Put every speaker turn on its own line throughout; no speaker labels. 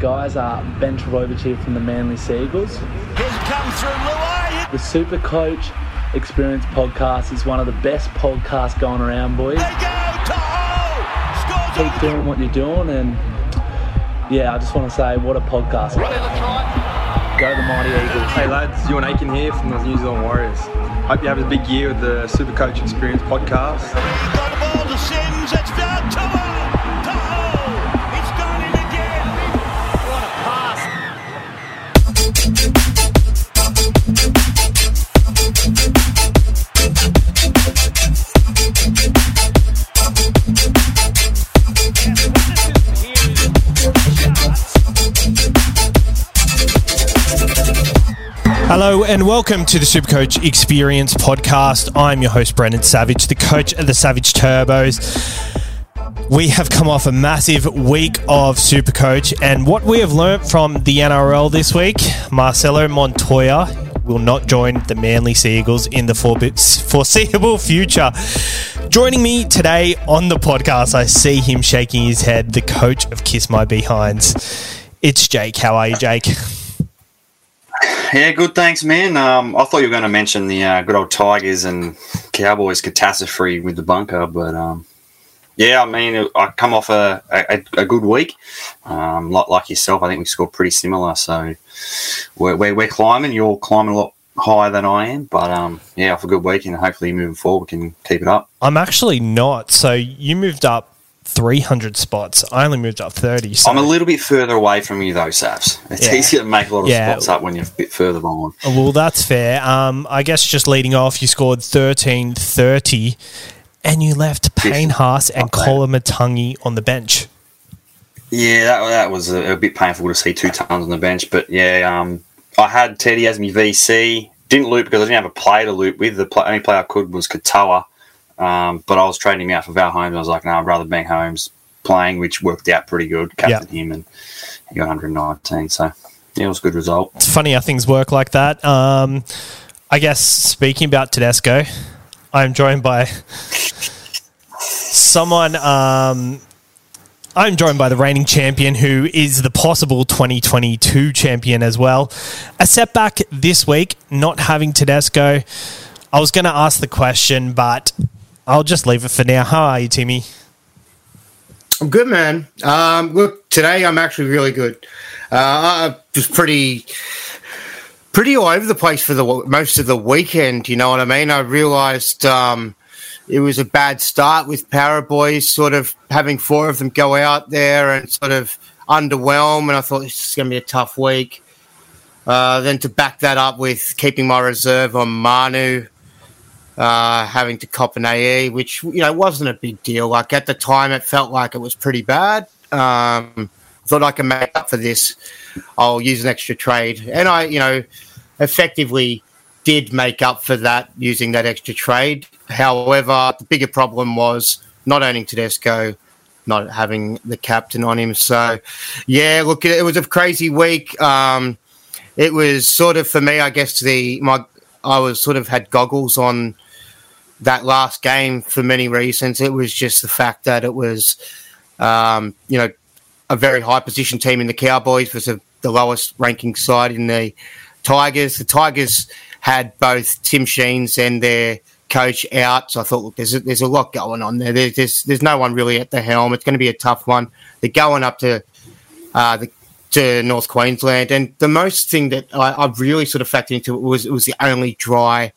guys? Uh, Ben Trbojevic here from the Manly Seagulls.
Here's come through Luai.
The Super Coach Experience podcast is one of the best podcasts going around, boys.
They go. Taho scores
Keep doing what you're doing, and yeah, I just want to say, what a podcast. Go the Mighty Eagles.
Hey lads, Euan Aitken here from the New Zealand Warriors. Hope you have a big year with the Super Coach Experience podcast.
Hello and welcome to the Supercoach Experience podcast. I'm your host, Brendan Savage, the coach of the Savage Turbos. We have come off a massive week of Supercoach, and what we have learnt from the NRL this week, Marcelo Montoya will not join the Manly Seagulls in the foreseeable future. Joining me today on the podcast, I see him shaking his head, the coach of Kiss My Behinds. It's Jake. How are you, Jake?
Yeah, good. Thanks, man. Um, I thought you were going to mention the uh, good old Tigers and Cowboys catastrophe with the bunker, but um, yeah, I mean, I come off a, a, a good week. Um, like, like yourself, I think we scored pretty similar. So we're, we're, we're climbing. You're climbing a lot higher than I am, but um, yeah, off a good week, and hopefully moving forward, we can keep it up.
I'm actually not. So you moved up 300 spots. I only moved up 30. So
I'm a little bit further away from you, though, Saps. It's
Yeah.
easier to make a lot of
Yeah.
spots up when you're a bit further on.
well, that's fair. Um, I guess just leading off, you scored 13 30 and you left Payne Haas and. Koloamatangi on the bench.
Yeah, that, that was a, a bit painful to see two tons on the bench. But yeah, um, I had Teddy as my VC. Didn't loop because I didn't have a player to loop with. The play, only player I could was Katoa. Um, but I was trading him out for Val Holmes. I was like, no, I'd rather Ben Holmes playing, which worked out pretty good. Captain him and he got 119. So yeah, it was a good result.
It's funny how things work like that. Um, I guess speaking about Tedesco, I'm joined by someone. Um, I'm joined by the reigning champion, who is the possible 2022 champion as well. A setback this week, not having Tedesco. I was going to ask the question, but I'll just leave it for now. How are you, Timmy?
I'm good, man. Um, look, today I'm actually really good. Uh, I was pretty, pretty all over the place for the most of the weekend. You know what I mean? I realised um, it was a bad start with Power Boys, sort of having four of them go out there and sort of underwhelm. And I thought this is going to be a tough week. Uh, then to back that up with keeping my reserve on Manu, uh, having to cop an AE, which you know wasn't a big deal. Like at the time, it felt like it was pretty bad. Um, thought I can make up for this. I'll use an extra trade, and I, you know, effectively did make up for that using that extra trade. However, the bigger problem was not owning Tedesco, not having the captain on him. So, yeah, look, it was a crazy week. Um, it was sort of for me, I guess the my I was sort of had goggles on that last game for many reasons. It was just the fact that it was, um, you know, a very high position team in the Cowboys versus the lowest ranking side in the Tigers. The Tigers had both Tim Sheens and their coach out, so I thought, look, there's a, there's a lot going on there. There's, there's there's no one really at the helm. It's going to be a tough one. They're going up to uh, the to North Queensland, and the most thing that I, I really sort of factored into it was it was the only dry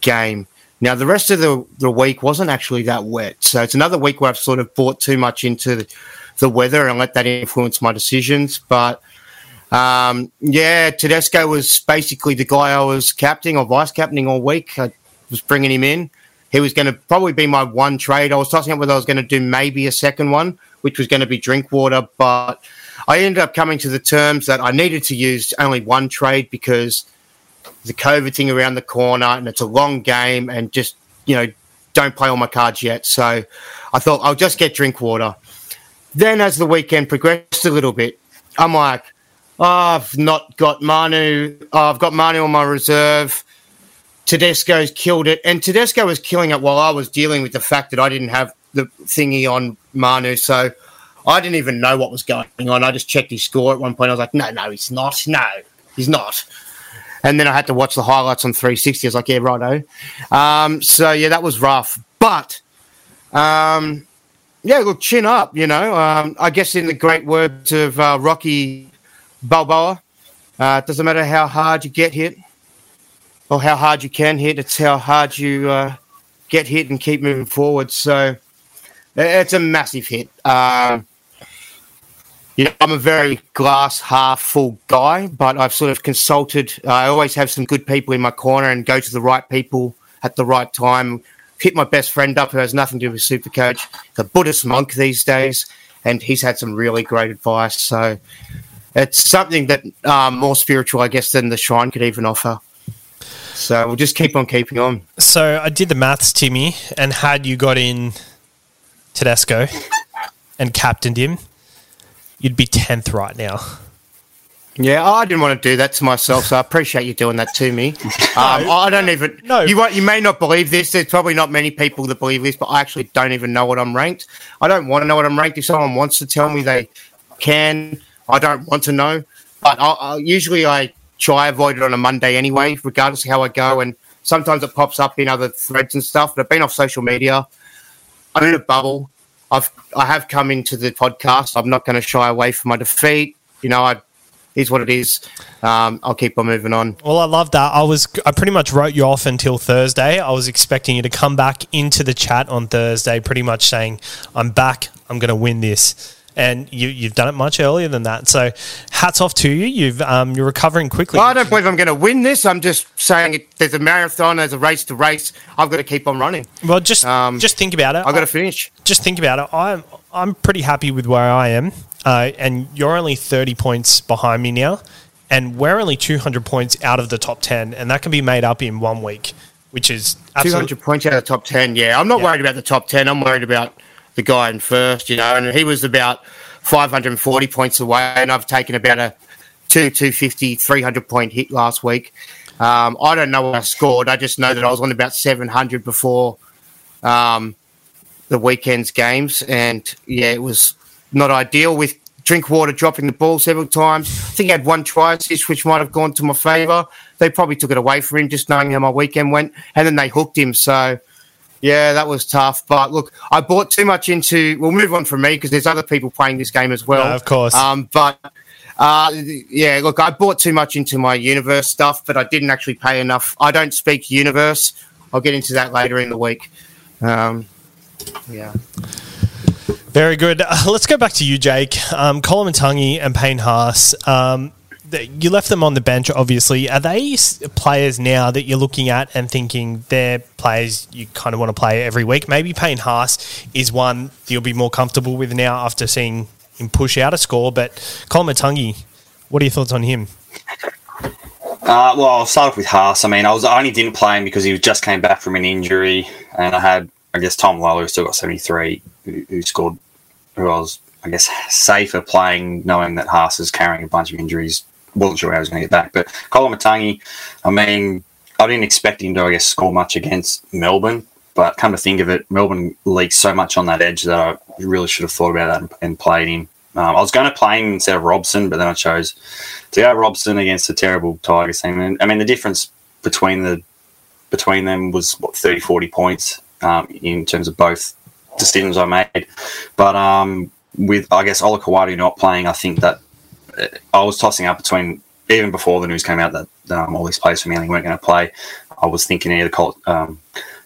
game. Now the rest of the, the week wasn't actually that wet, so it's another week where I've sort of bought too much into the, the weather and let that influence my decisions. But um, yeah, Tedesco was basically the guy I was captaining or vice captaining all week. I was bringing him in. He was going to probably be my one trade. I was tossing up whether I was going to do maybe a second one, which was going to be Drinkwater, but I ended up coming to the terms that I needed to use only one trade because the COVID thing around the corner and it's a long game and just, you know, don't play all my cards yet. So I thought I'll just get Drinkwater. Then as the weekend progressed a little bit, I'm like, oh, I've not got Manu. Oh, I've got Manu on my reserve. Tedesco's killed it. And Tedesco was killing it while I was dealing with the fact that I didn't have the thingy on Manu. So I didn't even know what was going on. I just checked his score at one point. I was like, no, no, he's not. No, he's not. And then I had to watch the highlights on 360. I was like, yeah, righto. Um, so yeah, that was rough. But um, yeah, look, chin up. You know, um, I guess in the great words of uh, Rocky Balboa, uh, it doesn't matter how hard you get hit or how hard you can hit. It's how hard you uh, get hit and keep moving forward. So it's a massive hit. Um, know, I'm a very glass half full guy, but I've sort of consulted. I always have some good people in my corner and go to the right people at the right time. Hit my best friend up who has nothing to do with super coach, the Buddhist monk these days, and he's had some really great advice. So it's something that um, more spiritual, I guess, than the shrine could even offer. So we'll just keep on keeping on.
So I did the maths, Timmy, and had you got in Tedesco and captained him, you'd be tenth right now.
Yeah, I didn't want to do that to myself, so I appreciate you doing that to me. Um, I don't even.
No.
you won't, you may not believe this. There's probably not many people that believe this, but I actually don't even know what I'm ranked. I don't want to know what I'm ranked. If someone wants to tell me, they can. I don't want to know, but I, I, usually I try avoid it on a Monday anyway, regardless of how I go. And sometimes it pops up in other threads and stuff. But I've been off social media. I'm in a bubble. I've I have come into the podcast. I'm not going to shy away from my defeat. You know, I is what it is. Um, I'll keep on moving on.
Well, I love that. I was I pretty much wrote you off until Thursday. I was expecting you to come back into the chat on Thursday, pretty much saying, "I'm back. I'm going to win this." And you, you've done it much earlier than that. So, hats off to you. You've um, you're recovering quickly.
Well, I don't believe I'm going to win this. I'm just saying it, there's a marathon, there's a race to race. I've got to keep on running.
Well, just
Um,
just think about it.
I've got to finish.
just think about it. I'm I'm pretty happy with where I am, uh, and you're only 30 points behind me now, and we're only 200 points out of the top 10, and that can be made up in one week, which is absolutely
200 points out of the top 10. Yeah, I'm not
Yeah.
worried about the top 10. I'm worried about the guy in first, you know, and he was about 540 points away, and I've taken about a 2, 250, 300 point hit last week. Um, I don't know what I scored. I just know that I was on about 700 before um, the weekend's games, and yeah, it was not ideal with Drinkwater dropping the ball several times. I think he had one try assist, which might have gone to my favour. They probably took it away from him, just knowing how my weekend went, and then they hooked him. So, yeah, that was tough. But look, I bought too much into. We'll move on from me because there's other people playing this game as well.
No, of course.
Um, but uh, yeah, look, I bought too much into my universe stuff, but I didn't actually pay enough. I don't speak universe. I'll get into that later in the week. Um, yeah.
Very good. Uh, let's go back to you, Jake. Um, Colin Matangi and Payne Haas. Um, you left them on the bench, obviously. Are they players now that you're looking at and thinking they're players you kind of want to play every week? Maybe Payne Haas is one that you'll be more comfortable with now after seeing him push out a score. But Colin Matangi, what are your thoughts on him?
Uh, well, I'll start off with Haas. I mean, I was I only didn't play him because he just came back from an injury, and I had I guess Tom Lawler who still got seventy three, who, who scored, who I was I guess safer playing, knowing that Haas is carrying a bunch of injuries. Wasn't sure how he was going to get back, but Colin Matangi, I mean, I didn't expect him to I guess score much against Melbourne, but come to think of it, Melbourne leaked so much on that edge that I really should have thought about that and, played him. Um, I was going to play him instead of Robson, but then I chose to go Robson against a terrible Tigers team. And, I mean, the difference between the between them was what 30, 40 points um, in terms of both decisions I made. But um, with I guess Olakau'atu not playing, I think that I was tossing up between even before the news came out that um, all these players from Manly weren't going to play. I was thinking either call um,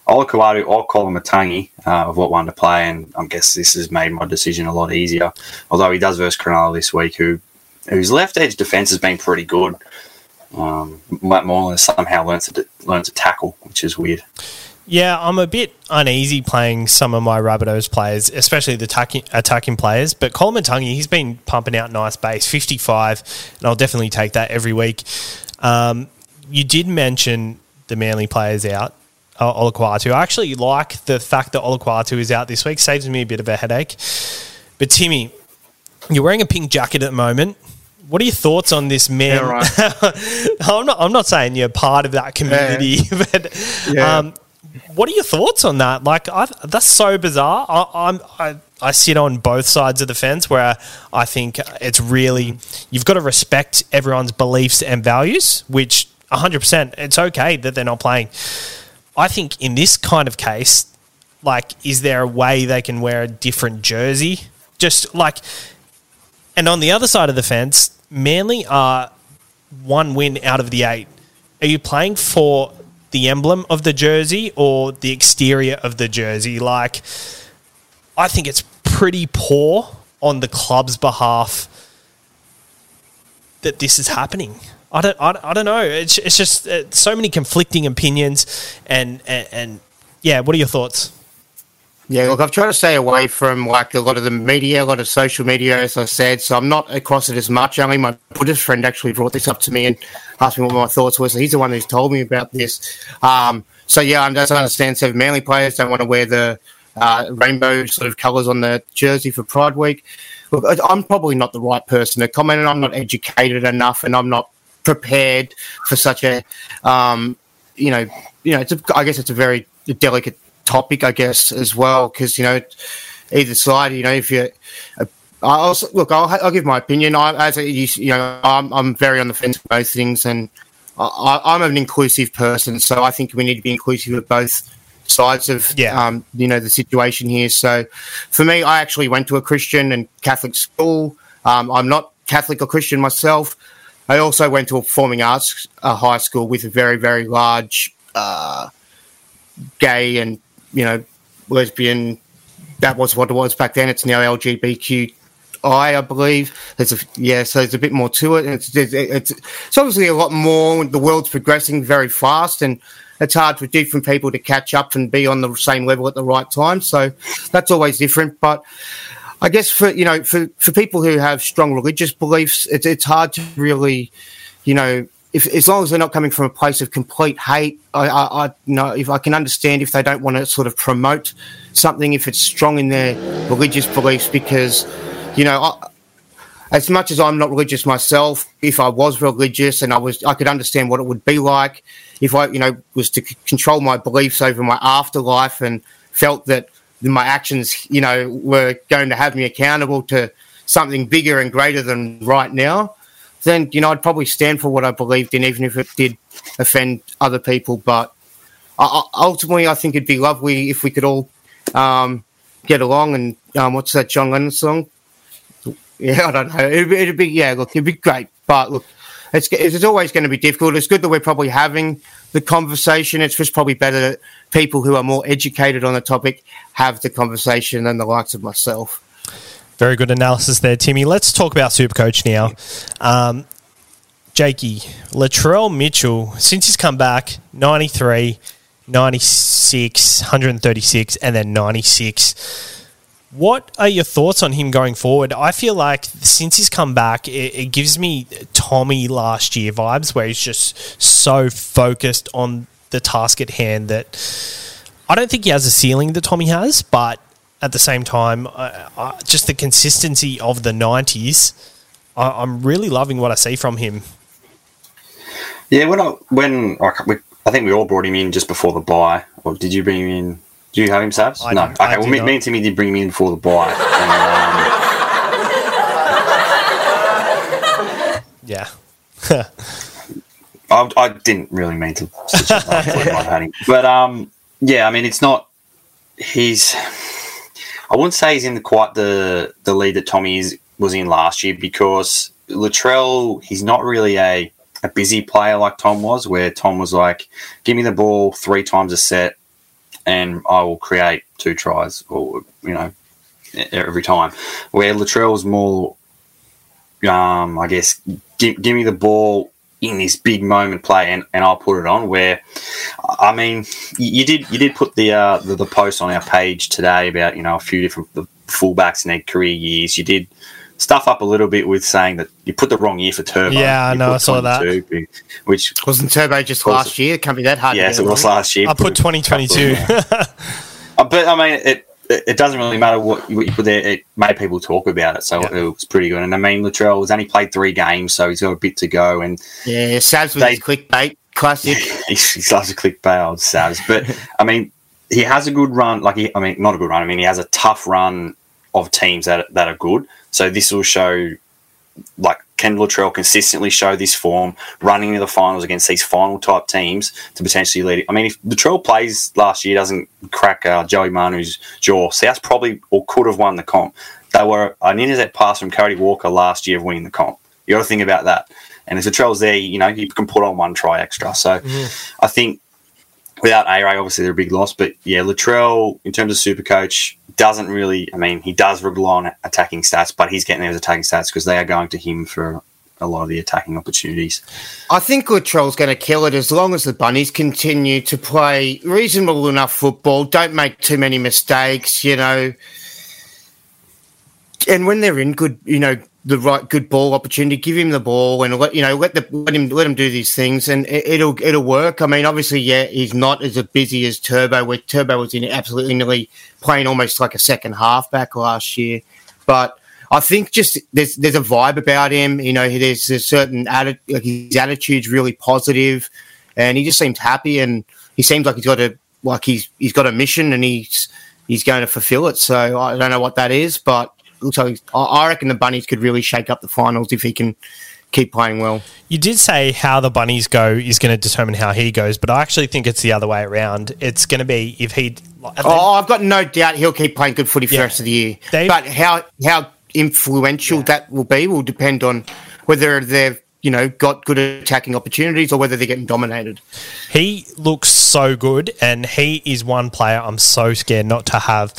Olakau'atu or Colin Matangi uh, of what one to play, and I guess this has made my decision a lot easier. Although he does versus Cronulla this week, who whose left edge defense has been pretty good. Um, Matt Moylan somehow learns to learns to tackle, which is weird.
Yeah, I'm a bit uneasy playing some of my Rabbitohs players, especially the attacking, attacking players. But Coleman Tungy, he's been pumping out nice base, 55, and I'll definitely take that every week. Um, you did mention the Manly players out, uh, Olakau'atu. I actually like the fact that Olakau'atu is out this week, saves me a bit of a headache. But Timmy, you're wearing a pink jacket at the moment. What are your thoughts on this man?
Yeah, right.
I'm not. I'm not saying you're part of that community, but
Yeah.
um, what are your thoughts on that? Like, I, that's so bizarre. I, I'm I, I sit on both sides of the fence where I think it's really you've got to respect everyone's beliefs and values, which 100 percent it's okay that they're not playing. I think in this kind of case, like, is there a way they can wear a different jersey? Just like, and on the other side of the fence, Manly are one win out of the eight. Are you playing for the emblem of the jersey or the exterior of the jersey? Like, I think it's pretty poor on the club's behalf that this is happening. I don't, I, I don't know. It's, it's just uh, so many conflicting opinions, and, and and yeah. What are your thoughts?
Yeah, look, I've tried to stay away from like a lot of the media, a lot of social media, as I said. So I'm not across it as much. Only my Buddhist friend actually brought this up to me and asked me what my thoughts were. So he's the one who's told me about this. Um, so yeah, I just understand seven Manly players don't want to wear the uh, rainbow sort of colours on the jersey for Pride Week. Look, I'm probably not the right person to comment, and I'm not educated enough, and I'm not prepared for such a, um, you know, you know, it's a, I guess it's a very delicate topic, I guess, as well, because you know, either side, you know, if you. Uh, I'll look. I'll, I'll give my opinion. I, as a, you know, I'm, I'm very on the fence with both things, and I, I'm an inclusive person, so I think we need to be inclusive of both sides of
Yeah.
um, you know the situation here. So for me, I actually went to a Christian and Catholic school. Um, I'm not Catholic or Christian myself. I also went to a performing arts uh, high school with a very very large uh, gay and you know lesbian. That was what it was back then. It's now LGBTQI, I believe. There's a yeah, so there's a bit more to it. And It's it's, it's obviously a lot more. The world's progressing very fast, and it's hard for different people to catch up and be on the same level at the right time. So that's always different. But I guess for you know for, for people who have strong religious beliefs, it's it's hard to really, you know, if as long as they're not coming from a place of complete hate, I, I, I know if I can understand if they don't want to sort of promote something if it's strong in their religious beliefs because, you know. I, as much as I'm not religious myself, if I was religious and I was, I could understand what it would be like if I, you know, was to c- control my beliefs over my afterlife and felt that my actions, you know, were going to have me accountable to something bigger and greater than right now. Then, you know, I'd probably stand for what I believed in, even if it did offend other people. But ultimately, I think it'd be lovely if we could all um, get along. And um, what's that John Lennon song? Yeah, I don't know. It'd be, it'd be yeah. Look, it'd be great, but look, it's it's always going to be difficult. It's good that we're probably having the conversation. It's just probably better that people who are more educated on the topic have the conversation than the likes of myself.
Very good analysis there, Timmy. Let's talk about Supercoach now. Um, Jakey, Latrell Mitchell, since he's come back, 93, 96, 136, and then 96. What are your thoughts on him going forward? I feel like since he's come back, it, it gives me Tommy last year vibes where he's just so focused on the task at hand that I don't think he has a ceiling that Tommy has, but at the same time, uh, uh, just the consistency of the 90s, I, I'm really loving what I see from him.
Yeah, when I when I, we, I think we all brought him in just before the buy, or did you bring him in? Do you have him, Sabs? No.
did- I
Okay, well, me, me and Timmy did bring him in before the buy. And,
Yeah.
um, I, I didn't really mean to stitch up my foot my padding. But um, yeah, I mean, it's not. He's. I wouldn't say he's in the, quite the the lead that Tommy is, was in last year because Latrell, he's not really a, a busy player like Tom was, where Tom was like, give me the ball three times a set and I will create two tries or, you know, every time. Where Latrell's more, um, I guess, give, give me the ball in this big moment play and, and I'll put it on. Where, I mean, you you did you did put the, uh, the the post on our page today about you know a few different the fullbacks in their career years. You did stuff up a little bit with saying that you put the wrong year for Turbo.
Yeah, I know, I saw that.
Which
Wasn't Turbo just
course
last year? It can't be that hard. to
yes,
get
it was
along.
last year.
I put 2022.
Uh, but I mean, it it doesn't really matter what you, what you put there. It made people talk about it, so
Yeah.
it was pretty good. And I mean, Latrell has only played three games, so he's got a bit to go. And
Yeah, Sabs with
They-
his clickbait. classic.
he, he loves to click bailed Savs. But I mean, he has a good run. Like he, I mean, not a good run. I mean, he has a tough run of teams that that are good. So this will show, like Ken Latrell consistently show this form, running into the finals against these final type teams to potentially lead. it. I mean, if Latrell plays last year, doesn't crack uh, Joey Manu's jaw, South probably or could have won the comp. They were an intercept pass from Cody Walker last year of winning the comp. You got to think about that. And if Latrell's there, you know, you can put on one try extra. So I think without A Ray, obviously they're a big loss. But yeah, Latrell, in terms of super coach, doesn't really, I mean, he does rely on attacking stats, but he's getting those attacking stats because they are going to him for a lot of the attacking opportunities.
I think Latrell's going to kill it as long as the Bunnies continue to play reasonable enough football. Don't make too many mistakes, you know. And when they're in good, you know, the right good ball opportunity, give him the ball and let you know let the let him let him do these things, and it, it'll it'll work. I mean, obviously, yeah, he's not as busy as Turbo, where Turbo was in absolutely nearly playing almost like a second halfback last year, but. I think just there's there's a vibe about him. You know, there's a certain atti- like his attitude's really positive, and he just seems happy, and he seems like he's got a like he's he's got a mission, and he's he's going to fulfill it. So I don't know what that is, but looks like I- reckon the Bunnies could really shake up the finals if he can keep playing well.
You did say how the bunnies go is going to determine how he goes, but I actually think it's the other way around. It's going to be if he.
Oh, I've got no doubt he'll keep playing good footy for
Yeah.
the rest of the year. But how how influential that will be will depend on whether they've you know got good attacking opportunities or whether they're getting dominated.
He looks so good, and he is one player I'm so scared not to have.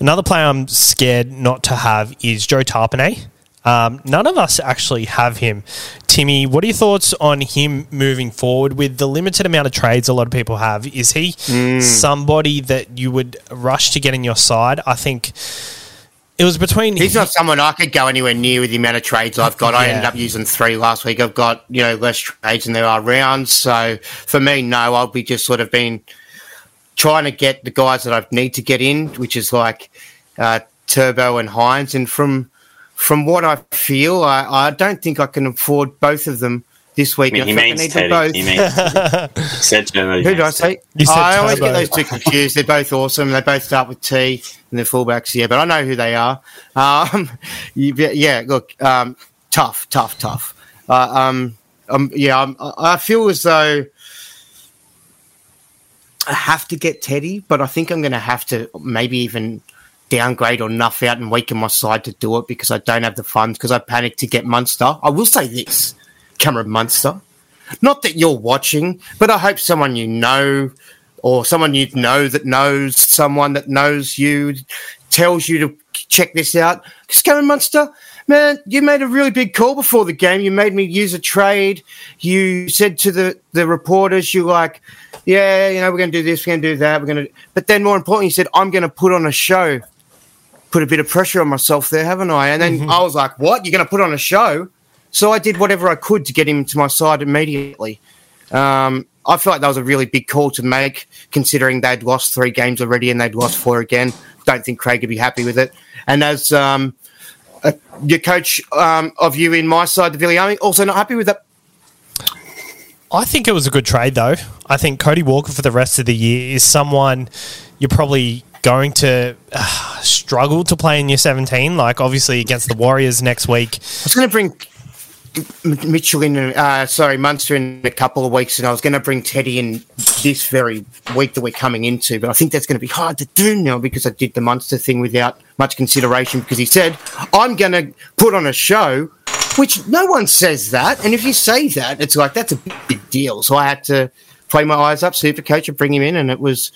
Another player I'm scared not to have is Joe Tapine. Um, none of us actually have him. Timmy, what are your thoughts on him moving forward with the limited amount of trades a lot of people have? Is he somebody that you would rush to get in your side? I think it was between
He's not someone I could go anywhere near with the amount of trades I've got. I
Yeah.
ended up using three last week. I've got you know less trades than there are rounds. So for me, no, I'll be just sort of been trying to get the guys that I need to get in, which is like uh, Turbo and Hynes. And from from what I feel, I, I don't think I can afford both of them this week.
I mean, he
I think I
means
need
Teddy.
them both.
He means said Turbo. he
Who did I
means
say?
You said
I always get those two confused. They're both awesome. They both start with T and they're fullbacks, yeah, but I know who they are. Um, you, yeah, look, um, tough, tough, tough. Uh, um, um, yeah, I'm, I I feel as though I have to get Teddy, but I think I'm going to have to maybe even downgrade or nuff out and weaken my side to do it because I don't have the funds because I panicked to get Munster. I will say this, Cameron Munster. Not that you're watching, but I hope someone you know or someone you know that knows someone that knows you tells you to check this out. Because Cameron Munster, man, you made a really big call before the game. You made me use a trade. You said to the, the reporters, you like, yeah, you know, we're going to do this, we're going to do that, we're going to. But then more importantly, you said, I'm going to put on a show. Put a bit of pressure on myself there, haven't I? And then mm-hmm. I was like, what? You're going to put on a show? So I did whatever I could to get him to my side immediately. Um, I feel like that was a really big call to make, considering they'd lost three games already and they'd lost four again. Don't think Craig would be happy with it. And as um, uh, your coach um, of you in my side, the Villiamy, also not happy with that.
I think it was a good trade, though. I think Cody Walker for the rest of the year is someone you're probably going to uh, struggle to play in your 17. Like, obviously, against the Warriors next week.
I was going to bring Mitchell in, uh, sorry, Munster in a couple of weeks, and I was going to bring Teddy in this very week that we're coming into, but I think that's going to be hard to do now because I did the Munster thing without much consideration because he said, I'm going to put on a show, which no one says that. And if you say that, it's like, that's a big deal. So I had to play my eyes up, super coach, and bring him in, and it was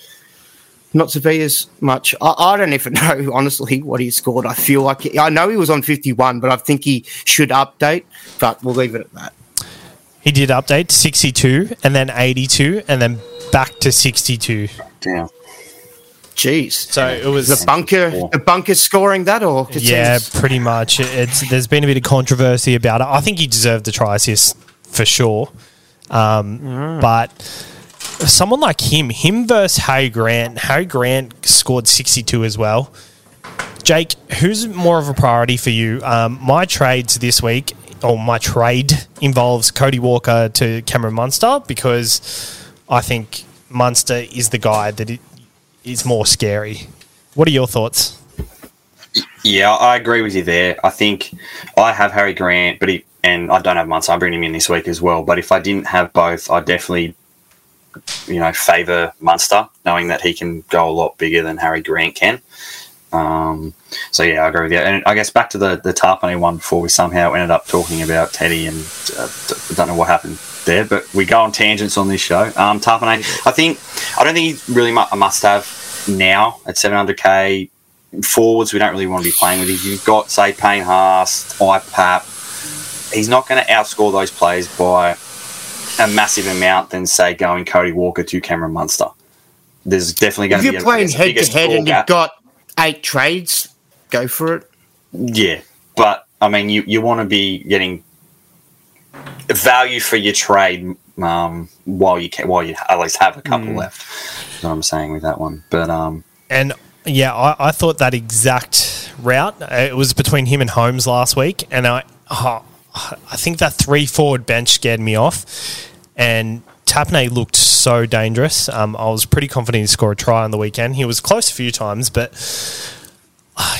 not to be as much. I, I don't even know, honestly, what he scored. I feel like I know he was on 51, but I think he should update, but we'll leave it at that.
He did update 62 and then 82 and then back to 62.
Damn.
Jeez.
So it was.
The bunker, the bunker scoring that, or
Yeah,
seems-
pretty much. It's there's been a bit of controversy about it. I think he deserved the try assist for sure, um, but someone like him, him versus Harry Grant. Harry Grant scored 62 as well. Jake, who's more of a priority for you? Um, my trades this week or my trade involves Cody Walker to Cameron Munster because I think Munster is the guy that is more scary. What are your thoughts?
Yeah, I agree with you there. I think I have Harry Grant, but he, and I don't have Munster. I bring him in this week as well. But if I didn't have both, I definitely, you know, favour Munster, knowing that he can go a lot bigger than Harry Grant can. Um, so yeah, I agree with you. And I guess back to the the Tapine one before we somehow ended up talking about Teddy, and uh, don't know what happened there, but we go on tangents on this show. Um, Tapine, I think I don't think he's really a must have now at 700k. Forwards, we don't really want to be playing with. If you've got say Payne Haas, IPAP, he's not going to outscore those players by a massive amount than say going Cody Walker to Cameron Munster. There's definitely going
if
to be
you're playing head to head and you've got eight trades, go for it.
Yeah, but I mean, you, you want to be getting value for your trade um, while you can, while you at least have a couple mm. left. That's what I'm saying with that one. But um,
and yeah, I, I thought that exact route. It was between him and Holmes last week, and I oh, I think that three forward bench scared me off, and Tapine looked so dangerous. Um, I was pretty confident he'd score a try on the weekend. He was close a few times, but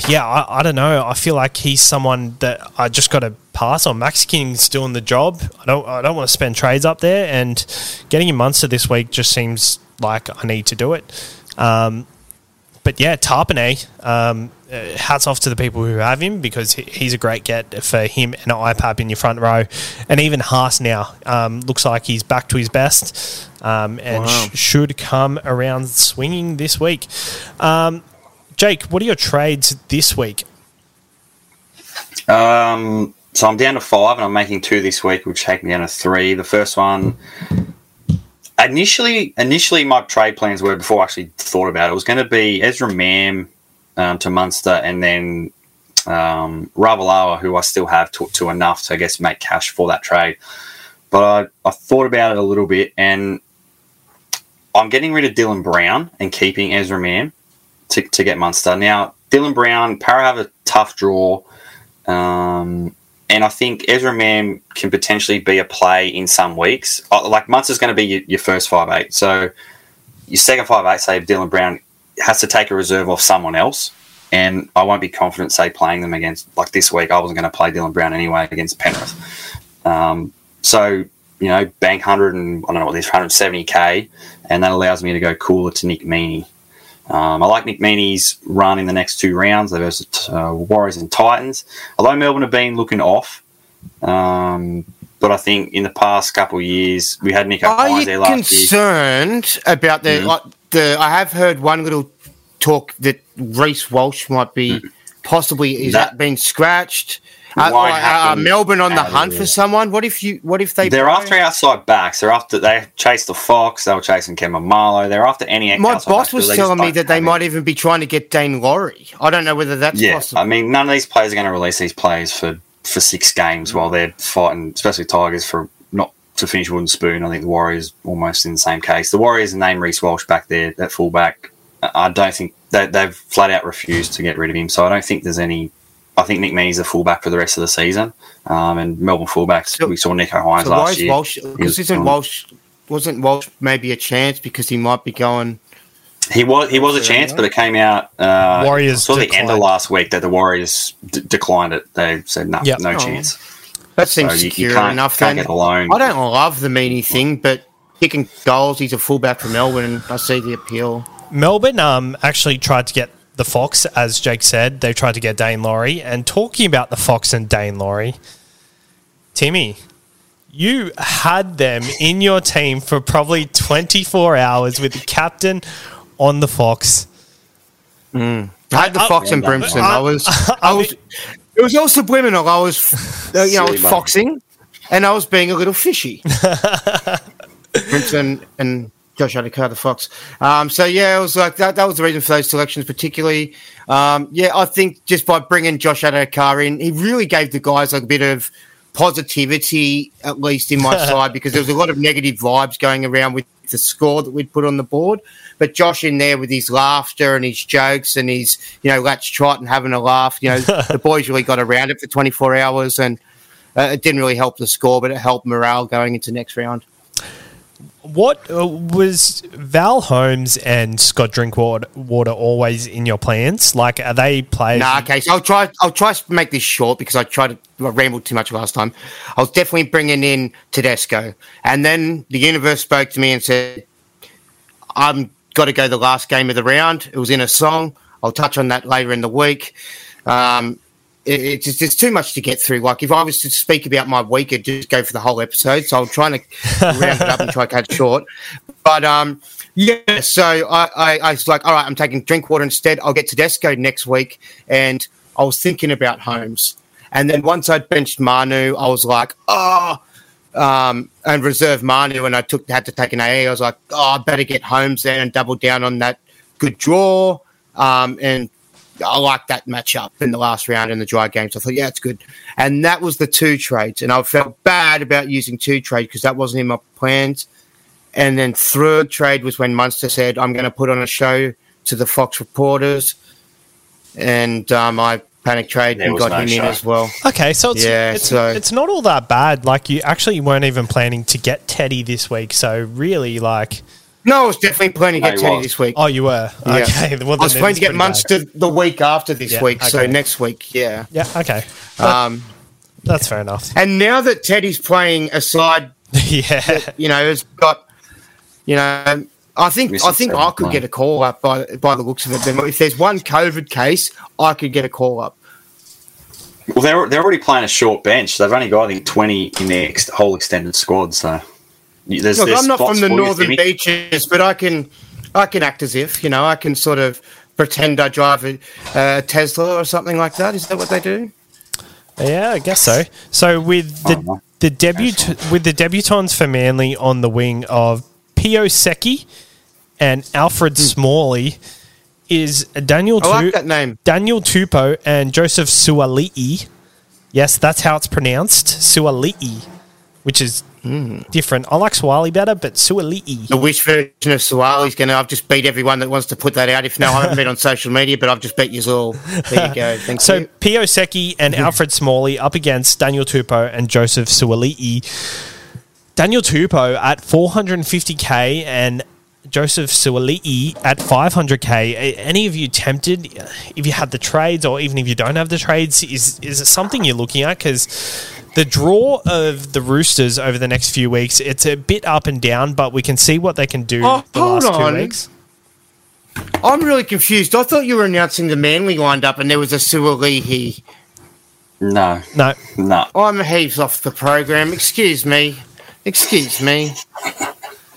yeah, I, I, don't know. I feel like he's someone that I just got to pass on. Max King's doing the job. I don't. I don't want to spend trades up there, and getting a Munster this week just seems like I need to do it. Um, but yeah, Tapine, um, uh, hats off to the people who have him because he's a great get for him and IPAP in your front row. And even Haas now um, looks like he's back to his best um, and wow. sh- should come around swinging this week. Um, Jake, what are your trades this week?
Um, so I'm down to five, and I'm making two this week, which take me down to three. The first one, initially, initially my trade plans were before I actually thought about it. It was going to be Ezra Mam um, to Munster, and then um, Ravalawa, who I still have to, to, enough to I guess make cash for that trade. But I, I thought about it a little bit, and I'm getting rid of Dylan Brown and keeping Ezra Mam to, to get Munster. Now, Dylan Brown, Para have a tough draw. Um, and I think Ezra Mam can potentially be a play in some weeks. Like Munster's going to be your, your first five eight. So your second five eight, say Dylan Brown, has to take a reserve off someone else. And I won't be confident, say, playing them against, like this week, I wasn't going to play Dylan Brown anyway against Penrith. Um, so, you know, bank 100 and, I don't know what this, 170k, and that allows me to go cooler to Nick Meaney. Um, I like Nick Meaney's run in the next two rounds. versus uh, Warriors and Titans. Although Melbourne have been looking off, um, but I think in the past couple of years we had Nick.
Are you concerned year. about the mm-hmm. like, the? I have heard one little talk that Reece Walsh might be mm-hmm. possibly is that, that been scratched. Uh, uh, Melbourne on the hunt for someone. What if you? What if they?
They're play? after outside backs. They're after they chased the Fox. They were chasing Kevin Marlowe. They're after any.
My boss was telling me that they might even be trying to get Daine Laurie. I don't know whether that's yeah. Possible.
I mean, none of these players are going to release these players for for six games while they're fighting, especially Tigers for to finish wooden spoon. I think the Warriors almost in the same case. The Warriors name Reece Walsh back there, that fullback. I don't think they, they've flat out refused to get rid of him. So I don't think there's any I think Nick Meaney's a fullback for the rest of the season. Um, and Melbourne fullbacks, so, we saw Nicho Hynes so last year.
Walsh, because isn't Walsh wasn't Walsh maybe a chance because he might be going.
He was he was a chance, but it came out. Uh, Warriors saw the end of last week that the Warriors d- declined it. They said no, yep. no oh. chance.
That seems so secure you, enough. Can't then. get I don't love the Meaney thing, but kicking goals, he's a fullback for Melbourne, and I see the appeal.
Melbourne um, actually tried to get the Fox, as Jake said, they tried to get Daine Laurie. And talking about the Fox and Daine Laurie, Timmy, you had them in your team for probably 24 hours with the captain on the Fox.
Mm. I had the Fox and Brimson. I, I was, I was, it was all subliminal. I was, uh, you know, I was foxing, and I was being a little fishy. Brimson and Josh Addo-Carr, the Fox. Um, so yeah, it was like that. That was the reason for those selections, particularly. Um, yeah, I think just by bringing Josh Addo-Carr in, he really gave the guys like a bit of positivity, at least in my side, because there was a lot of negative vibes going around with the score that we'd put on the board. But Josh in there with his laughter and his jokes and his, you know, let's trot and having a laugh. You know, the boys really got around it for 24 hours and uh, it didn't really help the score, but it helped morale going into next round.
What uh, was Val Holmes and Scott Drinkwater water always in your plans? Like, are they players?
Nah, okay. So I'll try. I'll try to make this short because I tried to I rambled too much last time. I was definitely bringing in Tedesco, and then the universe spoke to me and said, "I'm got to go the last game of the round." It was in a song. I'll touch on that later in the week. Um, it's just it's too much to get through. Like if I was to speak about my week, it'd just go for the whole episode. So I'm trying to round it up and try to cut short. But um, yeah, so I, I, I was like, all right, I'm taking Drinkwater instead. I'll get Tedesco next week, and I was thinking about Holmes. And then once I'd benched Manu, I was like, oh, um, and reserve Manu, and I took had to take an AA. I was like, oh, I better get Holmes there and double down on that good draw. Um, and I like that matchup in the last round in the dry games. I thought, yeah, it's good. And that was the two trades. And I felt bad about using two trades because that wasn't in my plans. And then third trade was when Munster said, I'm going to put on a show to the Fox reporters. And um, I panic trade
There
and got
no
him in as well.
Okay, so it's,
Yeah,
it's,
so-
it's not all that bad. Like, you actually weren't even planning to get Teddy this week. So, really, like,
No, I was definitely planning to get
I
Teddy
was.
this week.
oh, you were?
Yeah.
Okay. Well,
I was
then
planning to get
pretty bad.
Munster the week after this
Yeah,
week. So next week, yeah.
Yeah, okay. That-
Um,
that's fair enough.
and now that Teddy's playing a side
yeah.
you know, has got, you know, I think
This
I think I could
fun.
get a call up by by the looks of it. If there's one COVID case, I could get a call up.
Well, they're, they're already playing a short bench. They've only got, I think, 20 in their ex- whole extended squad. So you- there's,
Look,
there's
I'm not from the
for you,
northern beaches, but I can I can act as if you know I can sort of pretend I drive a, a Tesla or something like that. Is that what they do?
Yeah, I guess so. So with the the debut with the debutants for Manly on the wing of Pio Seki and Alfred Smalley is Daniel
Hmm. I like
Tu-
that name.
Daniel Tupou and Joseph Suali'i. Yes, that's how it's pronounced, Suali'i, which is
Hmm.
different. I like Swali better, but Suali'i.
The wish version of Suwali's going to. I've just beat everyone that wants to put that out. If no, I haven't been on social media, but I've just beat you all. There you go. Thank
So
you.
Pio Seki and Alfred Smalley up against Daniel Tupou and Joseph Suali'i. Daniel Tupou at 450k and Joseph Suali'i at 500k. Any of you tempted, if you had the trades or even if you don't have the trades, is is it something you're looking at? Because the draw of the Roosters over the next few weeks, it's a bit up and down, but we can see what they can do
Oh,
the
hold
last
on.
two weeks.
I'm really confused. I thought you were announcing the Manly lined up, and there was a Suwalihi.
No,
No,
no.
I'm heaps off the program. Excuse me. Excuse me.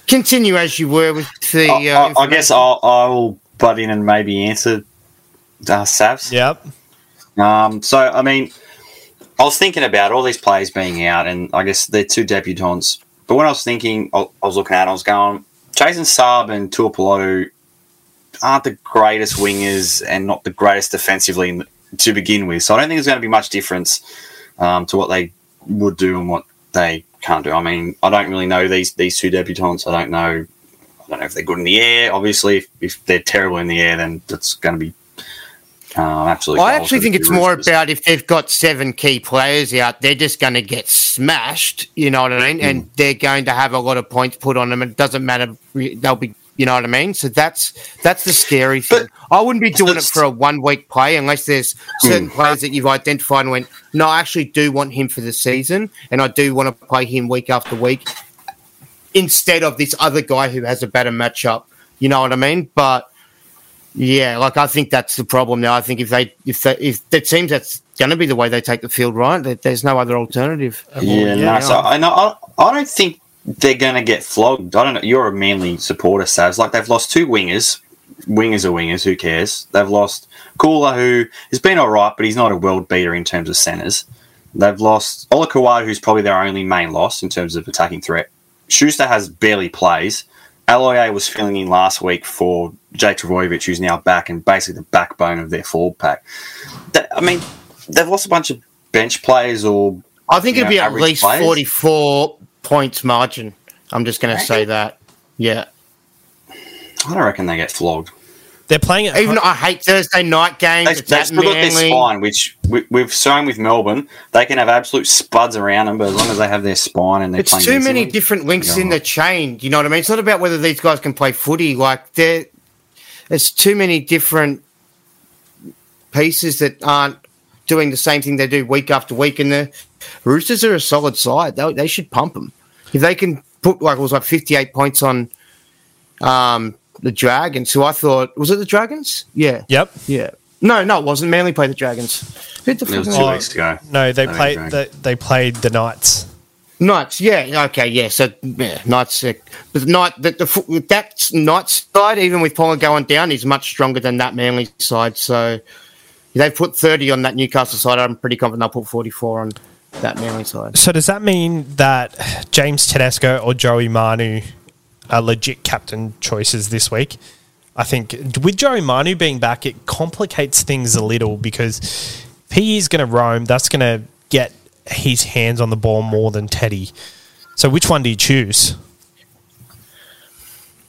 Continue as you were with the.
I,
Uh,
I, I guess I'll, I'll butt in and maybe answer uh, Savs.
yep.
Um, so, I mean, I was thinking about all these players being out, and I guess they're two debutants. But when I was thinking, I, was looking at it, I was going, Jason Saab and Tuipulotu aren't the greatest wingers and not the greatest defensively to begin with. So I don't think there's going to be much difference um, to what they would do and what they can't do. I mean, I don't really know these these two debutants. I don't know. I don't know if they're good in the air. Obviously, if, if they're terrible in the air, then that's going to be um, absolutely.
I actually think it's more
Roosters.
about if they've got seven key players out, they're just going to get smashed. You know what I mean?
Hmm.
And they're going to have a lot of points put on them. It doesn't matter. They'll be. You know what I mean? So that's that's the scary thing. I wouldn't be doing it for a one week play unless there's certain
Hmm.
players that you've identified and went, no, I actually do want him for the season, and I do want to play him week after week instead of this other guy who has a better matchup. You know what I mean? But yeah, like I think that's the problem now. I think if they if they, if it seems that's going to be the way they take the field, right? That there's no other alternative.
Yeah, no. So I know. I, I don't think they're going to get flogged. I don't know. You're a Manly supporter, Savs. Like they've lost two wingers. Wingers are wingers. Who cares? They've lost Cooler, who has been all right, but he's not a world beater in terms of centres. They've lost Olakau'atu, who's probably their only main loss in terms of attacking threat. Schuster has barely plays. Aloiai was filling in last week for Jake Trbojevic, who's now back and basically the backbone of their forward pack. That- I mean, they've lost a bunch of bench players or
I think it'd
you
be at least
players.
44 points margin. I'm just going to say that. Yeah.
I don't reckon they get flogged.
They're playing it.
Even I hate Thursday night games.
They've, they've still got their spine, which we, we've shown with Melbourne. They can have absolute spuds around them, but as long as they have their spine and they're
It's
playing
too many
decently-
different links in the chain. You know what I mean? It's not about whether these guys can play footy. Like there, there's too many different pieces that aren't doing the same thing they do week after week. And the Roosters are a solid side. They, they should pump them if they can put like it was like 58 points on um, the Dragons. Who I thought was it the Dragons? Yeah,
Yep.
yeah. No, no, it wasn't. Manly played the Dragons. Who the
It was
fuck-
two
Oh,
weeks ago.
No, they
I
played.
Drag-
They, they played the Knights.
Knights, yeah, okay, yeah. So yeah, Knights, uh, but the Knight, the, the fo- that Knights side, even with Ponga going down, is much stronger than that Manly side. So they've put thirty on that Newcastle side. I'm pretty confident they'll put forty four on that Manly side.
So does that mean that James Tedesco or Joey Manu are legit captain choices this week? I think with Joey Manu being back, it complicates things a little because if he is going to roam, that's going to get his hands on the ball more than Teddy. So which one do you choose?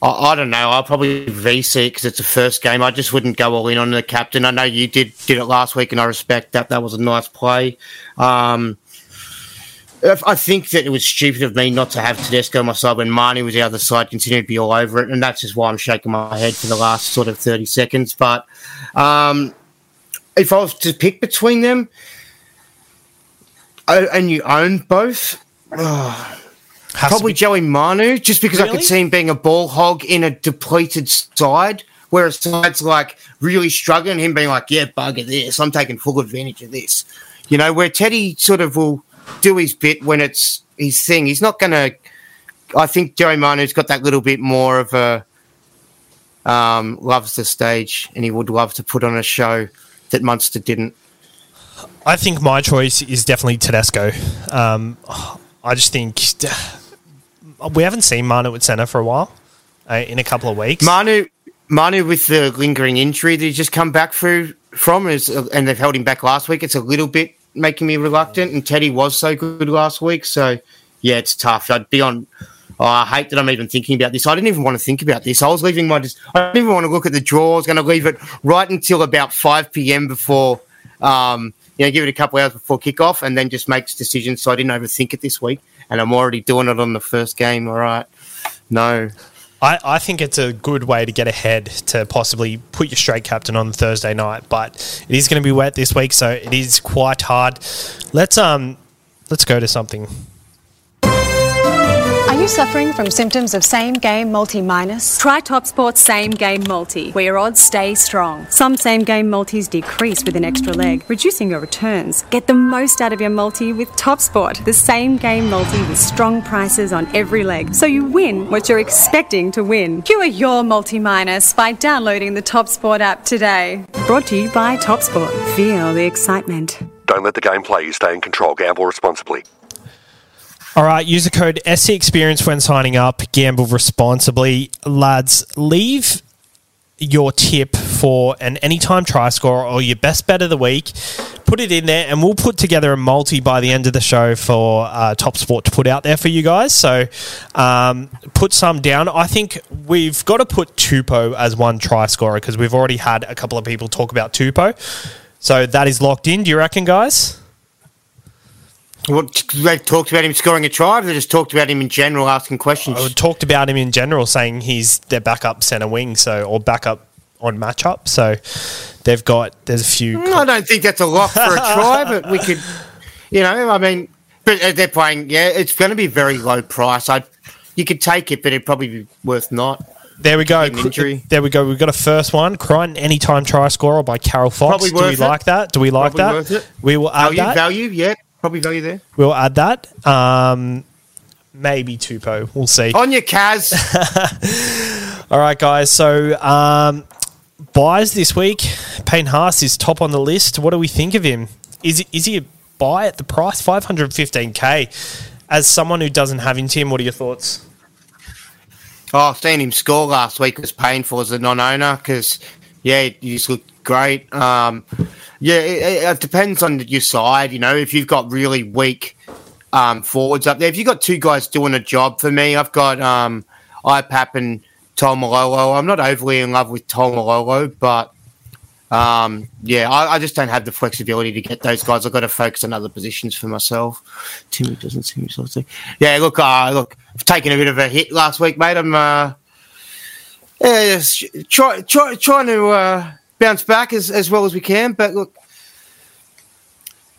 I, I don't know. I'll probably VC because it's the first game. I just wouldn't go all in on the captain. I know you did did it last week, and I respect that. That was a nice play. Um, I think that it was stupid of me not to have Tedesco on my side when Marnie was the other side, continued to be all over it, and that's just why I'm shaking my head for the last sort of 30 seconds. But um, if I was to pick between them, oh, and you own both,
Has
Probably
be-
Joey Manu, just because I could see him being a ball hog in a depleted side, whereas side's like really struggling, him being like, yeah, bugger this, I'm taking full advantage of this. You know, where Teddy sort of will do his bit when it's his thing. He's not going to. I think Joey Manu's got that little bit more of a. Um, loves the stage, and he would love to put on a show that Munster didn't.
I think my choice is definitely Tedesco. Um, I just think we haven't seen Manu at centre for a while, uh, in a couple of weeks.
Manu, Manu with the lingering injury that he's just come back through from, is and they've held him back last week. It's a little bit making me reluctant. And Teddy was so good last week, so yeah, it's tough. I'd be on. Oh, I hate that I'm even thinking about this. I didn't even want to think about this. I was leaving my. Just, I didn't even want to look at the draw. I was going to leave it right until about five p.m. before. Um, you know, give it a couple hours before kickoff, and then just makes decisions. So I didn't overthink it this week, and I'm already doing it on the first game. All right, no,
I, I think it's a good way to get ahead to possibly put your straight captain on Thursday night, but it is going to be wet this week, so it is quite hard. Let's um, let's go to something.
Are you suffering from symptoms of same game multi minus?
Try TopSport's same game multi, where your odds stay strong. Some same game multis decrease with an extra leg, reducing your returns. Get the most out of your multi with TopSport, the same game multi with strong prices on every leg, so you win what you're expecting to win.
Cure your multi minus by downloading the TopSport app today.
Brought to you by TopSport. Feel the excitement.
Don't let the game play you. Stay in control. Gamble responsibly.
All right, use the code SC Experience when signing up. Gamble responsibly, lads. Leave your tip for an anytime try score or your best bet of the week. Put it in there, and we'll put together a multi by the end of the show for uh, Top Sport to put out there for you guys. So um, put some down. I think we've got to put Tupo as one try scorer because we've already had a couple of people talk about Tupo. So that is locked in. Do you reckon, guys?
What they talked about him scoring a try. or They just talked about him in general, asking questions.
I talked about him in general, saying he's their backup centre wing, so or backup on matchup. So they've got there's a few.
I don't think that's a lock for a try, but we could, you know, I mean, but uh, they're playing. Yeah, it's going to be very low price. I, you could take it, but it'd probably be worth not.
There we go.
Injury.
There we go. We've got a first one. Crichton anytime try scorer by Carol Fox.
Probably
Do we
it.
like that? Do we like
Probably
that?
worth it.
We will add
Value,
that.
value, yeah, probably value there.
We'll add that. Um, maybe Tupo. We'll see.
On your Kaz,
All right, guys. So um, buys this week. Payne Haas is top on the list. What do we think of him? Is is he a buy at the price five hundred fifteen k? As someone who doesn't have him, Tim, what are your thoughts?
oh, seeing him score last week was painful as a non-owner because, yeah, he just looked great. Um, yeah, it, it depends on your side. You know, if you've got really weak um, forwards up there, if you've got two guys doing a job for me, I've got um, IPAP and Taumalolo. I'm not overly in love with Taumalolo, but um, yeah, I, I, just don't have the flexibility to get those guys. I've got to focus on other positions for myself. Timmy doesn't seem so. Yeah, look, uh, look, I've taken a bit of a hit last week, mate. I'm uh, yeah, try, try, trying to uh, bounce back as, as well as we can. But look,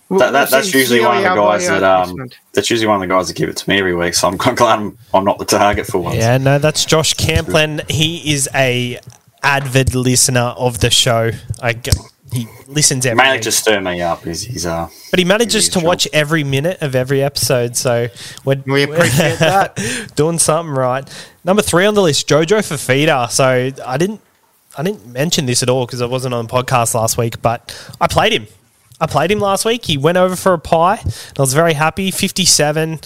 that, that, that's usually one of the guys that um, that's usually one of the guys that give it to me every week. So I'm glad I'm, I'm not the target for once.
Yeah, no, that's Josh Camplin. He is a avid listener of the show. I he listens every
mainly to stir me up. He's, he's uh,
but he manages to watch every minute of every episode. So
we're, we appreciate that.
doing something right. Number three on the list, Jojo Fifita. So I didn't I didn't mention this at all because I wasn't on the podcast last week, but I played him. I played him last week. He went over for a pie. I was very happy. 57.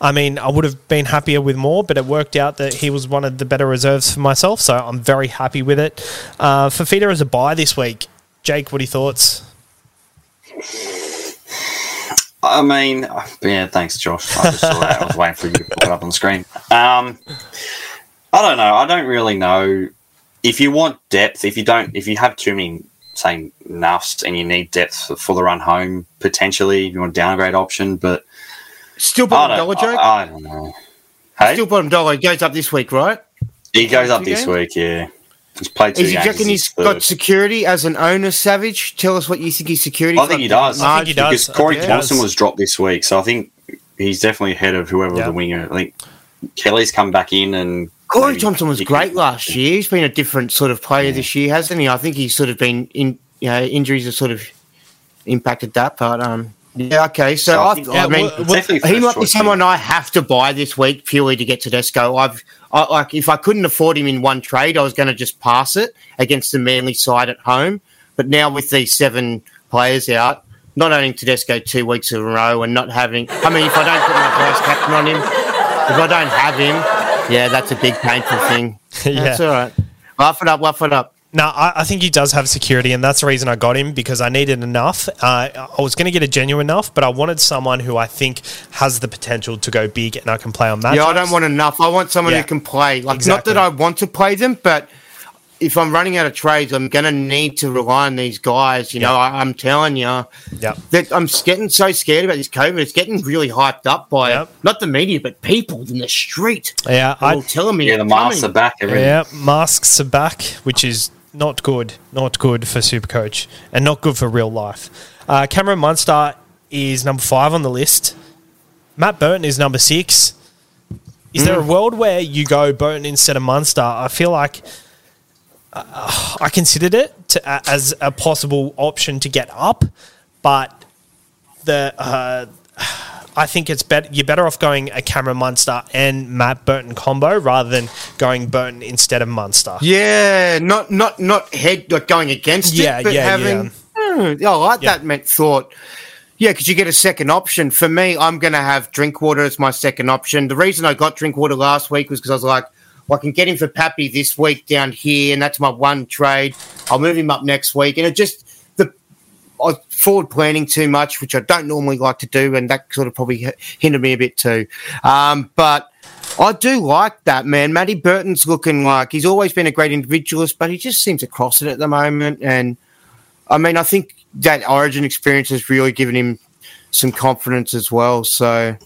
I mean, I would have been happier with more, but it worked out that he was one of the better reserves for myself, so I'm very happy with it. Uh, Fifita as a buy this week. Jake, what are your thoughts?
I mean, yeah, thanks, Josh. I just saw that. I was waiting for you to put it up on the screen. Um, I don't know. I don't really know. If you want depth, if you don't, if you have too many say nuffs and you need depth for the run home potentially if you want a downgrade option, but
still bottom dollar, Joke.
I, I, don't know. Hey?
Still bottom dollar. He goes up this week, right?
He goes up this game? week. Yeah. He's played two Is he reckon
he's got security as an owner, Savage? Tell us what you think his security.
I think he does.
I think he does.
Because Corey Thompson was dropped this week, so I think he's definitely ahead of whoever yep. the winger. I think Kelly's come back in and
Corey Thompson was great last year. He's been a different sort of player yeah. this year, hasn't he? I think he's sort of been in. You know, injuries have sort of impacted that, but um, yeah, okay. So, so I, think, I, I mean, well, he might be someone I have to buy this week purely to get Tedesco. I've I, like if I couldn't afford him in one trade, I was going to just pass it against the Manly side at home. But now with these seven players out, not owning Tedesco two weeks in a row and not having, I mean, if I don't put my vice captain on him, if I don't have him, yeah, that's a big painful thing. yeah. That's all right. Laugh it up, laugh it up.
No, I, I, think he does have security, and that's the reason I got him because I needed enough. Uh, I was going to get a genuine enough, but I wanted someone who I think has the potential to go big, and I can play on that.
Yeah, I don't want enough. I want someone yeah, who can play. Like, exactly. not that I want to play them, but if I'm running out of trades, I'm going to need to rely on these guys. You know, I, am telling you
yep.
that I'm getting so scared about this COVID. It's getting really hyped up by yep. not the media, but people in the street.
Yeah,
I'm telling me.
Yeah, the masks are back.
Everything. Yeah, masks are back, which is not good. Not good for Supercoach, and not good for real life. Uh, Cameron Munster is number five on the list. Matt Burton is number six. Is mm. there a world where you go Burton instead of Munster? I feel like uh, I considered it to, uh, as a possible option to get up, but the uh, I think it's better. You're better off going a Cameron Munster and Matt Burton combo rather than going Burton instead of Munster.
Yeah, not not not head like going against yeah, it, but yeah, having. Yeah. Hmm, I like yeah. that meant thought. Yeah, because you get a second option. For me, I'm going to have Drinkwater as my second option. The reason I got Drinkwater last week was because I was like, I can get him for Pappy this week down here, and that's my one trade. I'll move him up next week, and it just the I forward planning too much, which I don't normally like to do, and that sort of probably hindered me a bit too. Um, but I do like that man. Matty Burton's looking like he's always been a great individualist, but he just seems to cross it at the moment. And I mean, I think that Origin experience has really given him some confidence as well. So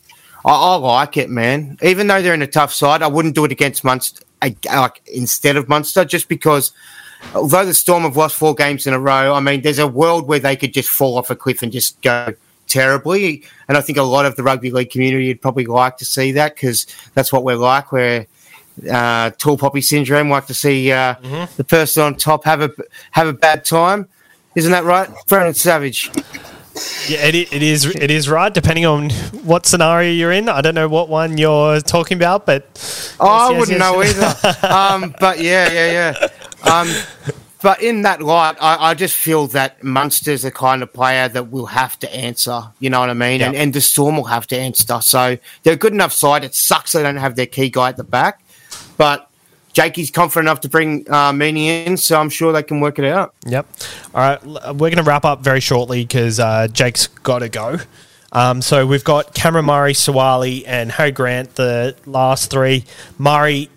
I, I, like it, man. Even though they're in a tough side, I wouldn't do it against Munster like instead of Munster, just because although the Storm have lost four games in a row, I mean, there's a world where they could just fall off a cliff and just go terribly. And I think a lot of the rugby league community would probably like to see that because that's what we're like. We're uh, tall poppy syndrome. Like to see uh, mm-hmm. the person on top have a have a bad time. Isn't that right, Brendan Savage?
Yeah, it, it is. It is right. Depending on what scenario you're in, I don't know what one you're talking about, but
oh, yes, I yes, wouldn't yes. know either. um, but yeah, yeah, yeah. Um, but in that light, I, I, just feel that Munster's the kind of player that will have to answer. You know what I mean? Yep. And, and the Storm will have to answer. So they're a good enough side. It sucks they don't have their key guy at the back, but Jakey's confident enough to bring uh, Meaney in, so I'm sure they can work it out.
Yep. All right, we're going to wrap up very shortly because uh, Jake's got to go. Um, so we've got Cameron Murray, Sua'ali'i, and Harry Grant, the last three. Murray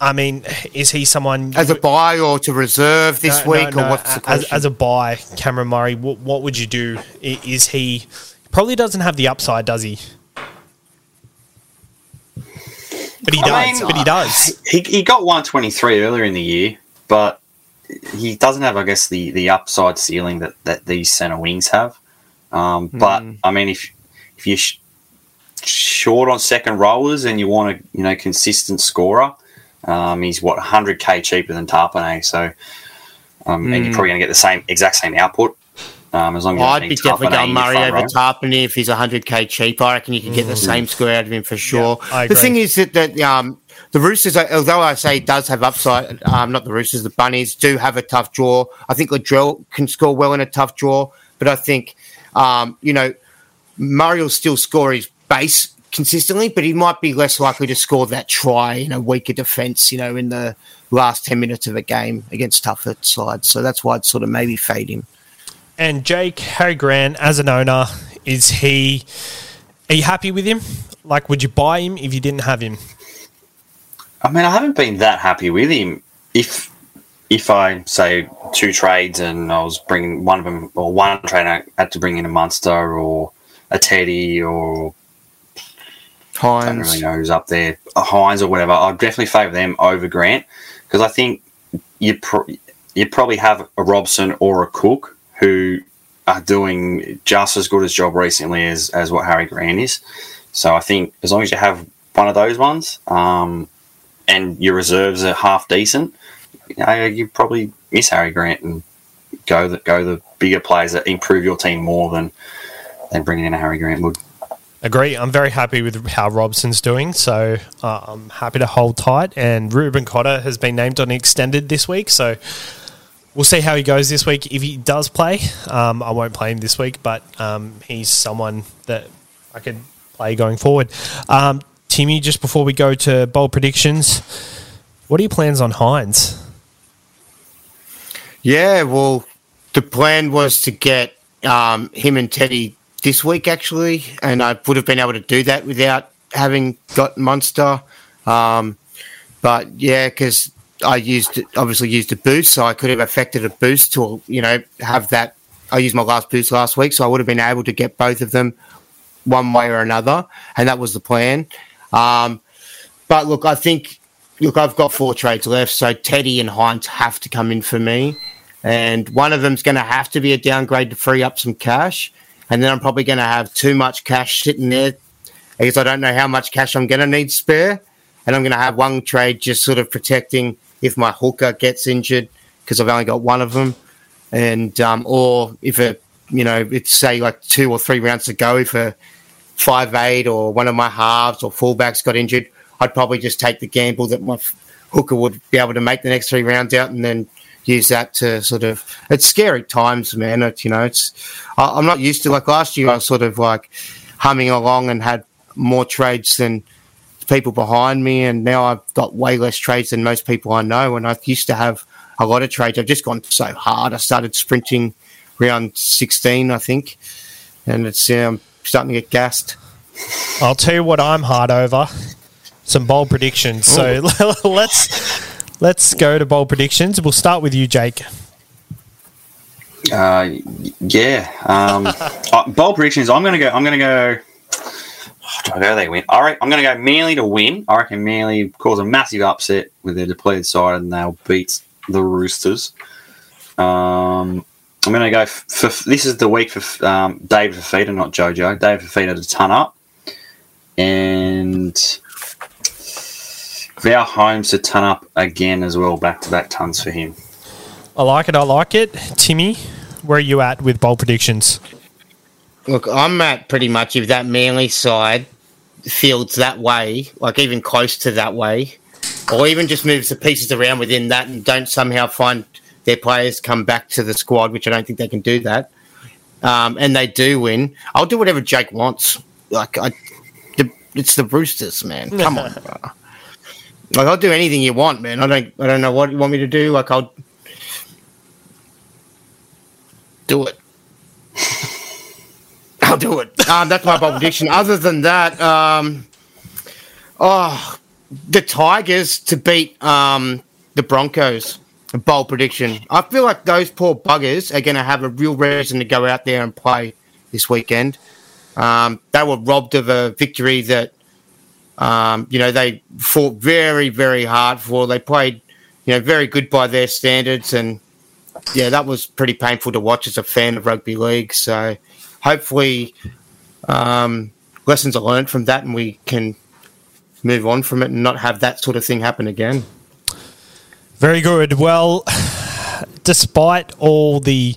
I mean, is he someone
as a buy or to reserve this
No, no,
week,
no,
or what's the
as,
question?
as a buy, Cameron Murray? What, what would you do? Is he probably doesn't have the upside, does he? But he
I
does.
mean,
but he does.
He, he got 123 earlier in the year, but he doesn't have, I guess, the, the upside ceiling that, that these centre wings have. Um, But I mean, if if you're sh- short on second rollers and you want a you know consistent scorer, um, he's what 100k cheaper than Tapine. So, um, and you're probably going to get the same exact same output. Um, as long as
I'd be definitely going Murray over
row.
Tapine if he's 100k cheaper. I reckon you can get the same score out of him for sure.
I
the thing is that, that um, the Roosters, although I say does have upside, um, not the Roosters, the Bunnies do have a tough draw. I think Latrell can score well in a tough draw, but I think, um, you know, Murray will still score his base consistently, but he might be less likely to score that try in a weaker defence, you know, in the last 10 minutes of a game against tougher sides. So that's why I'd sort of maybe fade him.
And Jake Harry Grant, as an owner, is he? Are you happy with him? Like, would you buy him if you didn't have him?
I mean, I haven't been that happy with him. If if I say two trades and I was bringing one of them or one trade, I had to bring in a Munster or a Teddy or Hynes. I don't
Hynes.
really know who's up there, a Hynes or whatever. I'd definitely favour them over Grant because I think you pro- you probably have a Robson or a Cook who are doing just as good a job recently as, as what Harry Grant is. So I think as long as you have one of those ones, um, and your reserves are half decent, you, know, you probably miss Harry Grant and go the go the bigger players that improve your team more than than bringing in a Harry Grant would.
Agree. I'm very happy with how Robson's doing, so uh, I'm happy to hold tight. And Ruben Cotter has been named on extended this week, so we'll see how he goes this week. If he does play, um, I won't play him this week, but um, he's someone that I could play going forward. Um, Timmy, just before we go to bold predictions, what are your plans on Hynes?
Yeah, well, the plan was to get um, him and Teddy this week, actually, and I would have been able to do that without having got Munster. Um, but yeah, because I used obviously used a boost, so I could have affected a boost to you know have that. I used my last boost last week, so I would have been able to get both of them one way or another, and that was the plan. Um, but look, I think look, I've got four trades left, so Teddy and Hynes have to come in for me, and one of them's going to have to be a downgrade to free up some cash, and then I'm probably going to have too much cash sitting there because I don't know how much cash I'm going to need spare, and I'm going to have one trade just sort of protecting if my hooker gets injured because I've only got one of them, and um, or if a you know it's say like two or three rounds to go if a five eight or one of my halves or fullbacks got injured, I'd probably just take the gamble that my hooker would be able to make the next three rounds out and then use that to sort of. It's scary times, man. It, you know, it's I, I'm not used to like last year. I was sort of like humming along and had more trades than people behind me, and now I've got way less trades than most people I know. And I used to have a lot of trades. I've just gone so hard. I started sprinting round 16, I think, and it's yeah, I'm starting to get gassed.
I'll tell you what I'm hard over. Some bold predictions. So let's let's go to bold predictions. We'll start with you, Jake.
Uh, yeah. Um, uh, bold predictions. I'm gonna go. I'm gonna go. Oh, do I go they win? All right. I'm gonna go Manly to win. I reckon Manly cause a massive upset with their depleted side, and they'll beat the Roosters. Um, I'm gonna go f- for this is the week for um, David Fifita, not Jojo. David Fifita to ton up, and Val Holmes to ton up again as well. Back to back tons for him.
I like it. I like it. Timmy, where are you at with bold predictions?
Look, I'm at pretty much if that Manly side fields that way, like even close to that way, or even just moves the pieces around within that and don't somehow find their players come back to the squad, which I don't think they can do that. Um, and they do win. I'll do whatever Jake wants. Like I, the, it's the Roosters, man. Come on, bro. Like I'll do anything you want, man. I don't, I don't know what you want me to do. Like I'll do it. I'll do it. That's my bold prediction. Other than that, um, oh, the Tigers to beat um, the Broncos. A bold prediction. I feel like those poor buggers are going to have a real reason to go out there and play this weekend. Um, they were robbed of a victory that, um, you know, they fought very, very hard for. They played, you know, very good by their standards. And, yeah, that was pretty painful to watch as a fan of rugby league. So hopefully um, lessons are learned from that and we can move on from it and not have that sort of thing happen again.
Very good. Well, despite all the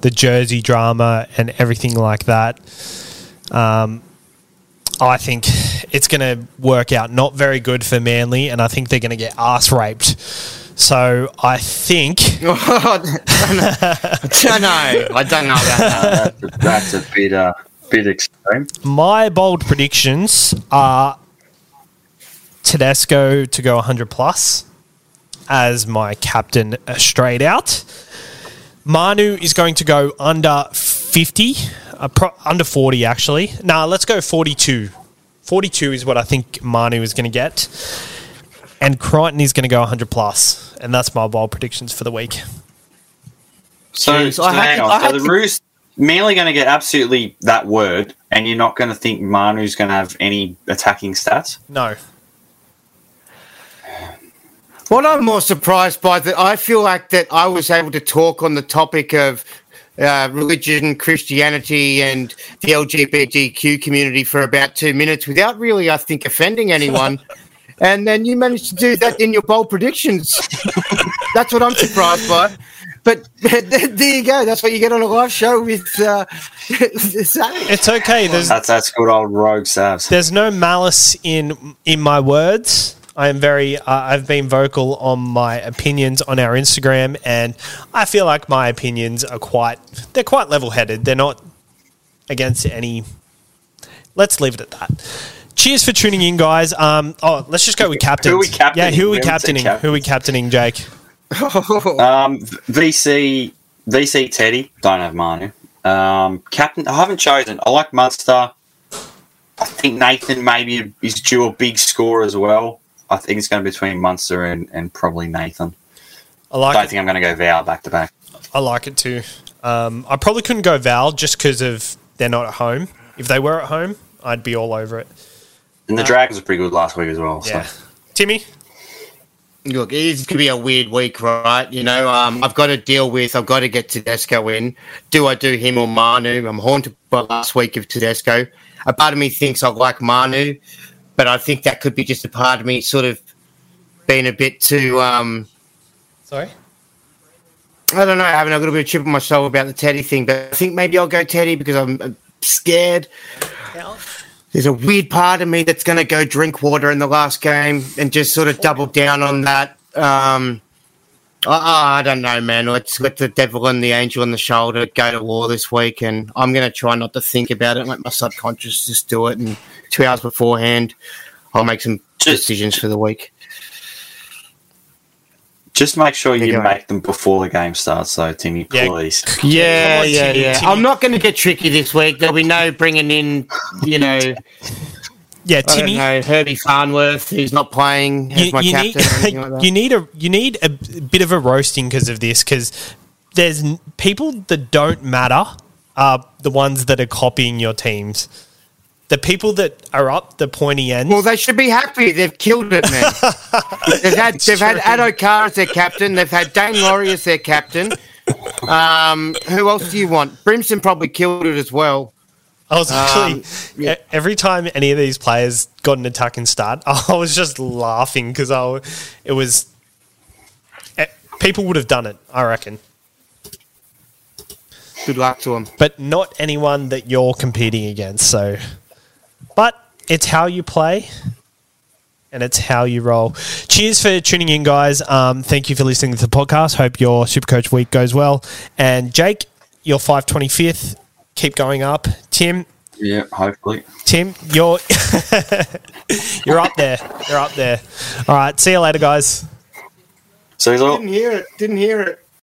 the jersey drama and everything like that, um, I think it's going to work out not very good for Manly, and I think they're going to get ass raped. So I think.
I don't know. I don't know about that.
that's, a, that's a bit, uh, bit extreme.
My bold predictions are Tedesco to go 100 plus as my captain uh, straight out. Manu is going to go under 50, uh, pro- under 40 actually. Nah, let's go 42. 42 is what I think Manu is going to get. And Crichton is going to go 100. And that's my bold predictions for the week.
So,
Jeez,
so
I had
hang
to-
on.
I
So the
to-
Roos Manly going to get absolutely that word, and you're not going to think Manu's going to have any attacking stats.
No.
What I'm more surprised by that I feel like that I was able to talk on the topic of uh, religion, Christianity, and the LGBTQ community for about two minutes without really, I think, offending anyone. and then you managed to do that in your bold predictions. That's what I'm surprised by. But there you go. That's what you get on a live show with uh, Savage.
It's okay. There's
That's that's good old rogue Savs.
there's no malice in in my words. I am very. Uh, I've been vocal on my opinions on our Instagram, and I feel like my opinions are quite. They're quite level headed. They're not against any. Let's leave it at that. Cheers for tuning in, guys. Um, oh, let's just go with captains.
Who are we captaining?
Yeah, who are we
We haven't
captaining? Who are we captaining, Jake?
Um, VC VC Teddy don't have Manu. Um, captain, I haven't chosen. I like Munster. I think Nathan maybe is due a big score as well. I think it's going to be between Munster and, and probably Nathan.
I like
don't
it.
think I'm going to go Val back to back.
I like it too. Um, I probably couldn't go Val just because of they're not at home. If they were at home, I'd be all over it.
And the Dragons were pretty good last week as well. So.
Yeah. Timmy?
Look, it's going to be a weird week, right? You know, um, I've got to deal with, I've got to get Tedesco in. Do I do him or Manu? I'm haunted by last week of Tedesco. A part of me thinks I like Manu, but I think that could be just a part of me sort of being a bit too, um,
Sorry?
I don't know, having a little bit of chip on my shoulder about the Teddy thing, but I think maybe I'll go Teddy because I'm uh, scared. There's a weird part of me that's going to go Drinkwater in the last game and just sort of double down on that. Um, I, I don't know, man. Let's let the devil and the angel on the shoulder go to war this week, and I'm going to try not to think about it and let my subconscious just do it. And two hours beforehand, I'll make some
Just-
decisions for the week.
Just make sure you
you go.
make them before the game starts, though, Timmy. Please.
Yeah,
Come on,
yeah,
Timmy,
yeah.
Timmy.
I'm not going to get tricky this week. There'll be no bringing in, you know,
Yeah,
I don't
Timmy.
know, Herbie Farnworth, who's not playing as
You,
my
you
captain. or like
need,
that.
you need a you need a bit of a roasting because of this because there's n- people that don't matter are the ones that are copying your teams. The people that are up the pointy end.
Well, they should be happy. They've killed it, man. they've had they've had Addo Carr as their captain. They've had Daine Laurie as their captain. Um, who else do you want? Brimson probably killed it as well.
I was actually
Um, yeah.
every time any of these players got an attacking start, I was just laughing because I it was eh, people would have done it, I reckon,
Good luck to them.
but not anyone that you're competing against. So, it's how you play. And it's how you roll. Cheers for tuning in, guys. Um, thank you for listening to the podcast. Hope your Supercoach week goes well. And Jake, your 525th, keep going up. Tim,
Yeah, hopefully.
Tim, you're you're up there. You're up there. All right. See you later, guys.
So he's all.
Didn't hear it. Didn't hear it.